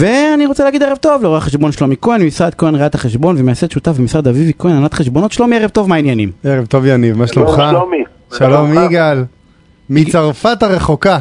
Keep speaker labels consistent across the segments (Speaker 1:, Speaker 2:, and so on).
Speaker 1: ואני רוצה להגיד ערב טוב לרואה החשבון שלומי כהן, ממשרד כהן ראיית החשבון ומייסד שותף במשרד אביבי כהן, הנהלת חשבונות. שלומי, ערב טוב, מה העניינים?
Speaker 2: ערב טוב יניב, מה שלומך?
Speaker 3: שלומי.
Speaker 2: שלום יגאל. מצרפת הרחוקה.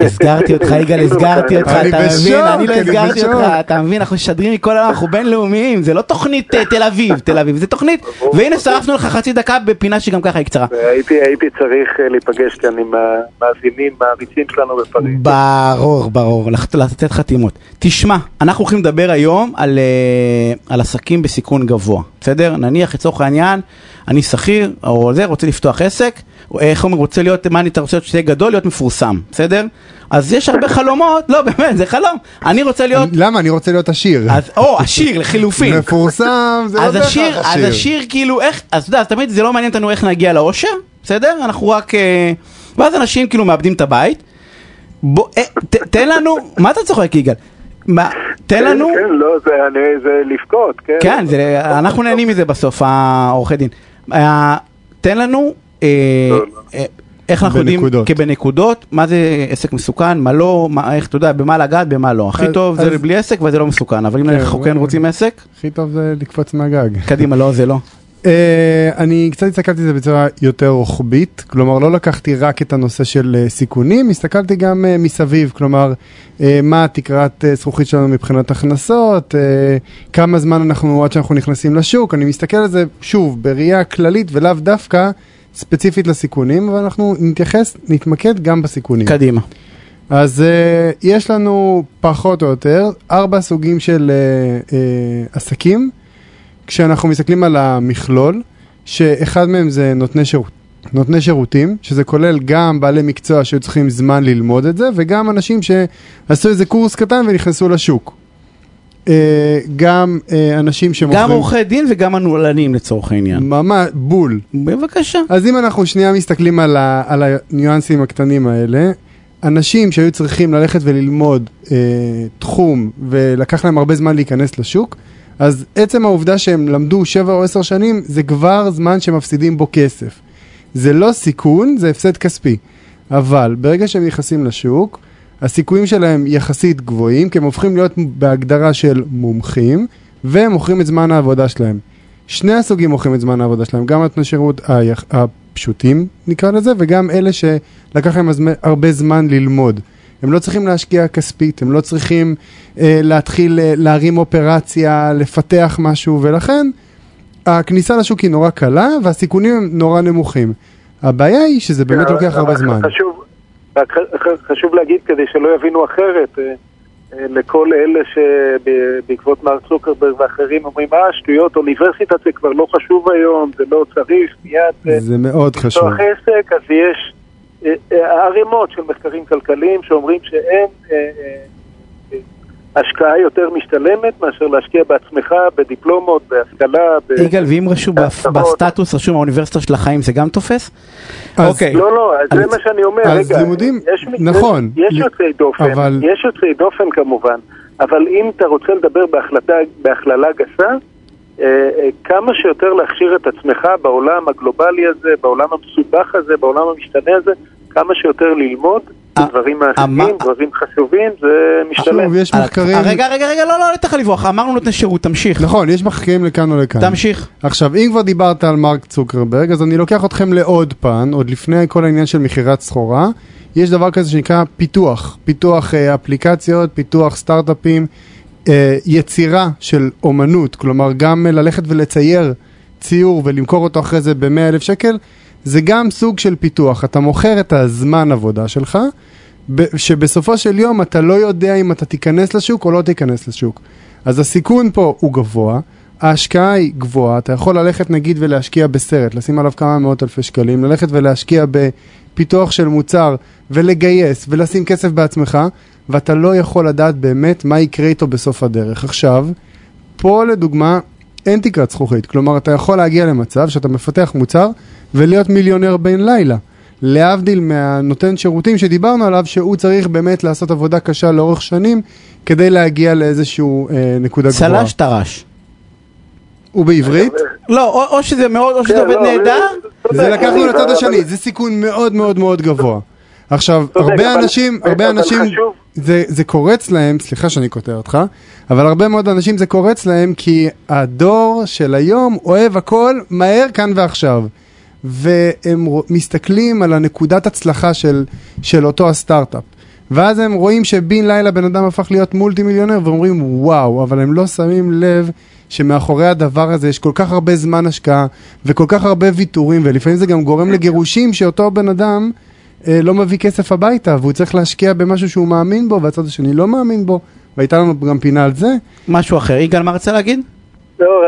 Speaker 1: הסגרתי אותך, יגאל, הסגרתי אותך, אתה מבין? אני לא הסגרתי. אותך, אתה מבין? אנחנו משדרים מכל העולם, אנחנו בינלאומיים, זה לא תוכנית אה, תל אביב, תל אביב, זה תוכנית, והנה שרפנו לך חצי דקה בפינה שגם ככה היא קצרה.
Speaker 3: הייתי, צריך אה, להיפגש כאן עם המאזינים, מעריצים שלנו בפריז.
Speaker 1: ברור, ברור, לתת חתימות. תשמע, אנחנו הולכים לדבר היום על, אה, על עסקים בסיכון גבוה, בסדר? נניח לצורך העניין, אני שכיר, או זה, רוצה לפתוח עסק, איך אומרים, רוצה להיות, מה אני רוצה להיות שתהיה גדול, להיות מפורסם, בסדר? אז יש הרבה חלומות, לא באמת, זה חלום. אני רוצה להיות,
Speaker 2: למה? אני רוצה להיות עשיר.
Speaker 1: אז, או, עשיר, לחילופין.
Speaker 2: מפורסם, זה לא
Speaker 1: אז השיר,
Speaker 2: בהכרח
Speaker 1: אז השיר כאילו איך, אז אתה יודע, תמיד זה לא מעניין אותנו איך נגיע לאושר, בסדר? אנחנו רק, אה, ואז אנשים כאילו מאבדים את הבית. בוא, אה, ת, תן לנו, מה אתה צוחק יגאל? מה, תן לנו,
Speaker 3: כן, כן, לא, זה, אני, זה לבכות, כן.
Speaker 1: כן, זה, אנחנו נהנים מזה בסוף, העורכי דין. אה, תן לנו, איך אנחנו יודעים,
Speaker 2: בנקודות.
Speaker 1: כבנקודות, מה זה עסק מסוכן, מה לא, מה, איך אתה יודע, במה לגעת, במה לא. הכי
Speaker 2: אז-
Speaker 1: טוב זה
Speaker 2: אז-
Speaker 1: בלי עסק וזה לא מסוכן, אבל אם
Speaker 2: כן,
Speaker 1: אנחנו כן רוצים עסק,
Speaker 2: הכי טוב זה לקפוץ מהגג.
Speaker 1: קדימה, לא, זה לא.
Speaker 2: אה, אני קצת הסתכלתי על זה בצורה יותר רוחבית, כלומר לא לקחתי רק את הנושא של אה, סיכונים, הסתכלתי גם אה, מסביב, כלומר אה, מה תקרת אה, זכוכית שלנו מבחינת הכנסות, אה, כמה זמן אנחנו עד שאנחנו נכנסים לשוק, אני מסתכל על זה שוב בראייה כללית ולאו דווקא ספציפית לסיכונים, אבל אנחנו נתייחס, נתמקד גם בסיכונים.
Speaker 1: קדימה.
Speaker 2: אז uh, יש לנו פחות או יותר ארבע סוגים של uh, uh, עסקים, כשאנחנו מסתכלים על המכלול, שאחד מהם זה נותני, שירות, נותני שירותים, שזה כולל גם בעלי מקצוע שהיו צריכים זמן ללמוד את זה, וגם אנשים שעשו איזה קורס קטן ונכנסו לשוק. Uh, גם uh, אנשים שמוכרים...
Speaker 1: גם עורכי דין וגם הנולנים לצורך העניין.
Speaker 2: ממש, בול.
Speaker 1: בבקשה.
Speaker 2: אז אם אנחנו שנייה מסתכלים על, ה, על הניואנסים הקטנים האלה, אנשים שהיו צריכים ללכת וללמוד אה, תחום ולקח להם הרבה זמן להיכנס לשוק, אז עצם העובדה שהם למדו 7 או 10 שנים זה כבר זמן שמפסידים בו כסף. זה לא סיכון, זה הפסד כספי. אבל ברגע שהם נכנסים לשוק, הסיכויים שלהם יחסית גבוהים, כי הם הופכים להיות בהגדרה של מומחים, והם מוכרים את זמן העבודה שלהם. שני הסוגים מוכרים את זמן העבודה שלהם, גם נותני שירות הפשוטים נקרא לזה, וגם אלה שלקח להם הרבה זמן ללמוד. הם לא צריכים להשקיע כספית, הם לא צריכים אה, להתחיל אה, להרים אופרציה, לפתח משהו, ולכן הכניסה לשוק היא נורא קלה והסיכונים הם נורא נמוכים. הבעיה היא שזה באמת לוקח הרבה זמן.
Speaker 3: חשוב, רק חשוב להגיד כדי שלא יבינו אחרת, אה, אה, לכל אלה שבעקבות מר צוקרברג ואחרים אומרים, אה, שטויות, אוניברסיטה זה כבר לא חשוב היום, זה לא צריך, מיד אה,
Speaker 2: זה מאוד חשוב.
Speaker 3: לפתוח עסק, אז יש ערימות של מחקרים כלכליים שאומרים שאין השקעה יותר משתלמת מאשר להשקיע בעצמך, בדיפלומות, בהשכלה. ב-
Speaker 1: יגאל, ואם רשום. בסטטוס רשום האוניברסיטה של החיים, זה גם תופס?
Speaker 2: אז-
Speaker 1: אוקיי.
Speaker 3: לא, לא, אז זה
Speaker 1: אז-
Speaker 3: מה שאני אומר,
Speaker 2: אז
Speaker 3: רגע,
Speaker 2: לימודים-
Speaker 3: יש,
Speaker 2: נכון.
Speaker 3: יש, יוצאי דופן,
Speaker 2: אבל-
Speaker 3: יש יוצאי דופן כמובן, אבל אם אתה רוצה לדבר בהכללה גסה, אה, אה, כמה שיותר להכשיר את עצמך בעולם הגלובלי הזה, בעולם המסובך הזה, בעולם המשתנה הזה, כמה שיותר ללמוד דברים
Speaker 1: אה, מה-
Speaker 3: מעשיים, דברים חשובים, זה משתלם.
Speaker 2: שוב, יש
Speaker 1: אה,
Speaker 2: מחקרים,
Speaker 1: רגע, רגע, רגע, לא, לא, לא תוכל לברוח, אמרנו נותני שירות, תמשיך.
Speaker 2: נכון, יש מחקרים לכאן או לכאן.
Speaker 1: תמשיך.
Speaker 2: עכשיו, אם כבר דיברת על מרק צוקרברג, אז אני לוקח אתכם לעוד פן, עוד לפני כל העניין של מכירת סחורה. יש דבר כזה שנקרא פיתוח, פיתוח אה, אפליקציות, פיתוח סטארט-אפים, יצירה של אומנות, כלומר גם ללכת ולצייר ציור ולמכור אותו אחרי זה ב-100 אלף שקל, זה גם סוג של פיתוח. אתה מוכר את הזמן עבודה שלך, שבסופו של יום אתה לא יודע אם אתה תיכנס לשוק או לא תיכנס לשוק. אז הסיכון פה הוא גבוה, ההשקעה היא גבוהה, אתה יכול ללכת נגיד ולהשקיע בסרט, לשים עליו כמה מאות אלפי שקלים, ללכת ולהשקיע בפיתוח של מוצר ולגייס ולשים כסף בעצמך, ואתה לא יכול לדעת באמת מה יקרה איתו בסוף הדרך. עכשיו, פה לדוגמה אין תקרת זכוכית, כלומר אתה יכול להגיע למצב שאתה מפתח מוצר ולהיות מיליונר בן לילה. להבדיל מהנותן שירותים שדיברנו עליו, שהוא צריך באמת לעשות עבודה קשה לאורך שנים כדי להגיע לאיזשהו אה, נקודה גבוהה.
Speaker 1: צל"ש טר"ש.
Speaker 2: ובעברית?
Speaker 1: לא, או- או שזה מאוד, או שזה
Speaker 3: כן,
Speaker 1: עובד
Speaker 3: לא,
Speaker 1: נהדר.
Speaker 3: זה-
Speaker 2: לקחנו לצד השני, זה סיכון מאוד מאוד מאוד גבוה. עכשיו, הרבה אנשים, הרבה אנשים,
Speaker 3: חשוב.
Speaker 2: זה, זה קורץ להם, סליחה שאני קוטע אותך, אבל הרבה מאוד אנשים זה קורץ להם כי הדור של היום אוהב הכל מהר כאן ועכשיו. והם מסתכלים על הנקודת הצלחה של, של אותו הסטארט-אפ. ואז הם רואים שבן לילה בן אדם הפך להיות מולטי מיליונר ואומרים וואו, אבל הם לא שמים לב שמאחורי הדבר הזה יש כל כך הרבה זמן השקעה וכל כך הרבה ויתורים ולפעמים זה גם גורם לגירושים שאותו בן אדם לא מביא כסף הביתה והוא צריך להשקיע במשהו שהוא מאמין בו והצד השני לא מאמין בו והייתה לנו גם פינה על זה.
Speaker 1: משהו אחר. יגאל, מה רצה להגיד?
Speaker 3: לא,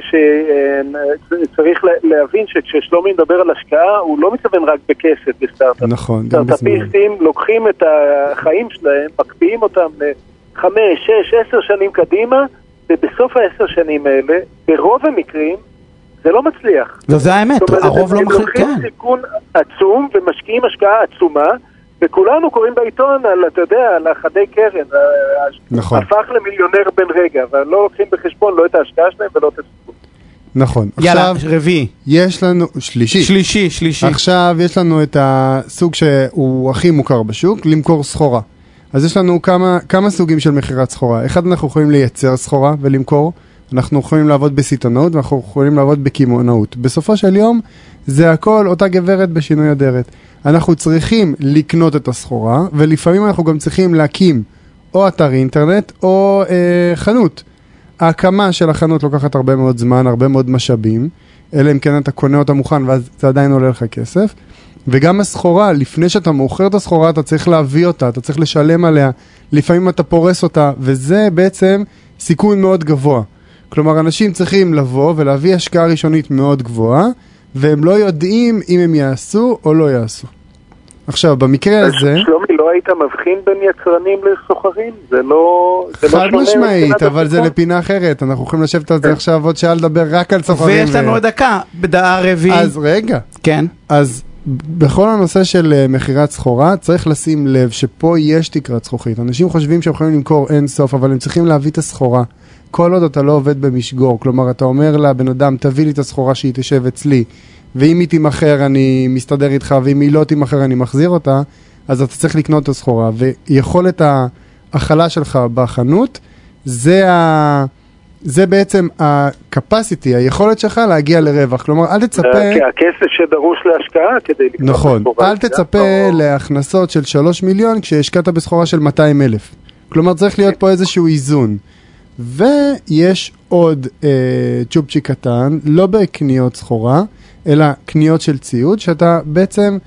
Speaker 3: שצריך להבין שכששלומי מדבר על השקעה, הוא לא מתכוון רק בכסף בסטארט-אפ.
Speaker 2: נכון, גם בזמן.
Speaker 3: סטארט-אפיסטים לוקחים את החיים שלהם, מקפיאים אותם לחמש, שש, עשר שנים קדימה, ובסוף העשר שנים האלה, ברוב המקרים, זה לא מצליח.
Speaker 1: לא, זה האמת,
Speaker 3: אומרת,
Speaker 1: הרוב לא
Speaker 3: הם
Speaker 1: מחליט,
Speaker 3: לוקחים
Speaker 1: כן.
Speaker 3: סיכון עצום ומשקיעים השקעה עצומה, וכולנו קוראים בעיתון על, אתה יודע, על החדי קרן.
Speaker 2: נכון.
Speaker 3: הפך למיליונר בן רגע, אבל לא לוקחים בחשבון לא את ההשקעה שלהם ולא את הסיכון.
Speaker 2: נכון.
Speaker 1: יאללה,
Speaker 2: עכשיו
Speaker 1: רביעי.
Speaker 2: יש לנו, שלישי.
Speaker 1: שלישי, שלישי.
Speaker 2: עכשיו יש לנו את הסוג שהוא הכי מוכר בשוק, למכור סחורה. אז יש לנו כמה, כמה סוגים של מכירת סחורה. אחד, אנחנו יכולים לייצר סחורה ולמכור, אנחנו יכולים לעבוד בסיטונאות ואנחנו יכולים לעבוד בקמעונאות. בסופו של יום זה הכל אותה גברת בשינוי אדרת. אנחנו צריכים לקנות את הסחורה, ולפעמים אנחנו גם צריכים להקים או אתר אינטרנט או אה, חנות. ההקמה של החנות לוקחת הרבה מאוד זמן, הרבה מאוד משאבים, אלא אם כן אתה קונה אותה מוכן ואז זה עדיין עולה לך כסף. וגם הסחורה, לפני שאתה מוכר את הסחורה, אתה צריך להביא אותה, אתה צריך לשלם עליה, לפעמים אתה פורס אותה, וזה בעצם סיכון מאוד גבוה. כלומר, אנשים צריכים לבוא ולהביא השקעה ראשונית מאוד גבוהה, והם לא יודעים אם הם יעשו או לא יעשו. עכשיו, במקרה הזה...
Speaker 3: שלומי, לא היית מבחין בין יצרנים לסוחרים? זה לא... זה לא
Speaker 2: חד משמעית, אבל זה? לפינה אחרת, אנחנו יכולים לשבת על זה עכשיו עוד שעה לדבר רק על סוחרים.
Speaker 1: ויש לנו עוד דקה, בדעה רביעי.
Speaker 2: אז רגע,
Speaker 1: כן.
Speaker 2: אז בכל הנושא של אה, מכירת סחורה, צריך לשים לב שפה יש תקרת זכוכית. אנשים חושבים שהם יכולים למכור אין סוף, אבל הם צריכים להביא את הסחורה. כל עוד אתה לא עובד במשגור, כלומר, אתה אומר לבן אדם, תביא לי את הסחורה שהיא תשב אצלי, ואם היא תימכר אני מסתדר איתך, ואם היא לא תימכר אני מחזיר אותה, אז אתה צריך לקנות את הסחורה. ויכולת ההכלה שלך בחנות, זה ה... זה בעצם ה-capacity, היכולת שלך להגיע לרווח. כלומר, אל תצפה...
Speaker 3: אה, כי הכסף שדרוש להשקעה כדי לקנות
Speaker 2: נכון, אל תצפה
Speaker 3: לא-
Speaker 2: להכנסות של 3 מיליון כשהשקעת בסחורה של 200 אלף. כלומר צריך להיות פה איזשהו איזון. ויש עוד אה, צ'ופצ'יק קטן, לא בקניות סחורה, אלא קניות של ציוד, שאתה בעצם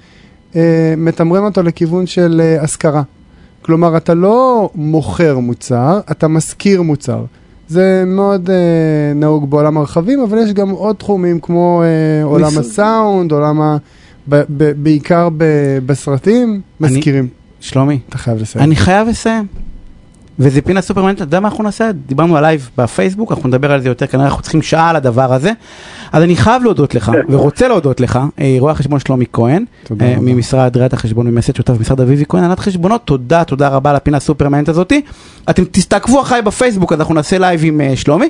Speaker 2: אה, מתמרן אותו לכיוון של אה, השכרה. כלומר, אתה לא מוכר מוצר, אתה משכיר מוצר. זה מאוד אה, נהוג בעולם הרכבים, אבל יש גם עוד תחומים כמו אה, עולם
Speaker 1: ניס-
Speaker 2: הסאונד, עולם ה... ב, ב, בעיקר ב, בסרטים, משכירים.
Speaker 1: שלומי,
Speaker 2: אתה חייב לסיים.
Speaker 1: אני חייב לסיים. וזה פינה סופר מעניינת, אתה יודע מה אנחנו נעשה? דיברנו על לייב בפייסבוק, אנחנו נדבר על זה יותר, כנראה אנחנו צריכים שעה על הדבר הזה. אז אני חייב להודות לך, ורוצה להודות לך, אה, רואה החשבון שלומי כהן,
Speaker 2: תודה
Speaker 1: אה. ממשרד ראיית החשבון ומייסד שותף במשרד אביבי כהן, הנהלת חשבונות, תודה, תודה רבה על הפינה הסופר מעניינת הזאתי. אתם תעקבו אחריי בפייסבוק, אז אנחנו נעשה לייב עם אה, שלומי.